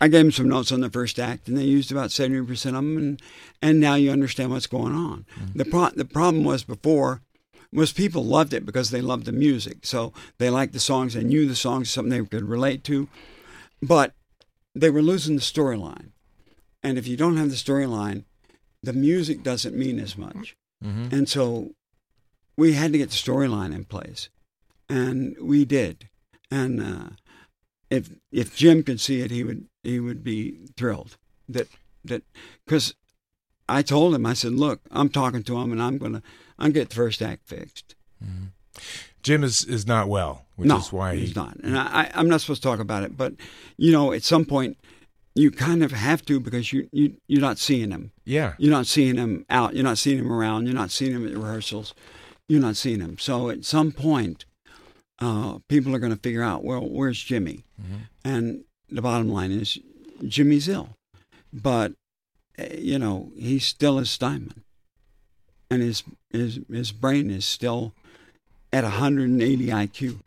I gave them some notes on the first act, and they used about seventy percent of them, and and now you understand what's going on. The pro- the problem was before was people loved it because they loved the music, so they liked the songs, they knew the songs, something they could relate to, but they were losing the storyline, and if you don't have the storyline, the music doesn't mean as much, Mhm. and so we had to get the storyline in place, and we did, and. Uh, if if Jim could see it, he would he would be thrilled that that because I told him I said, look, I'm talking to him and I'm gonna I'm get the first act fixed. Mm-hmm. Jim is, is not well, which no, is why he's he, not, and I, I I'm not supposed to talk about it, but you know, at some point. You kind of have to because you, you you're not seeing him. Yeah. You're not seeing him out. You're not seeing him around. You're not seeing him at rehearsals. You're not seeing him. So at some point, uh, people are going to figure out, well, where's Jimmy? And the bottom line is, Jimmy's ill, but uh, you know he's still a Steinman, and his his his brain is still at 180 IQ.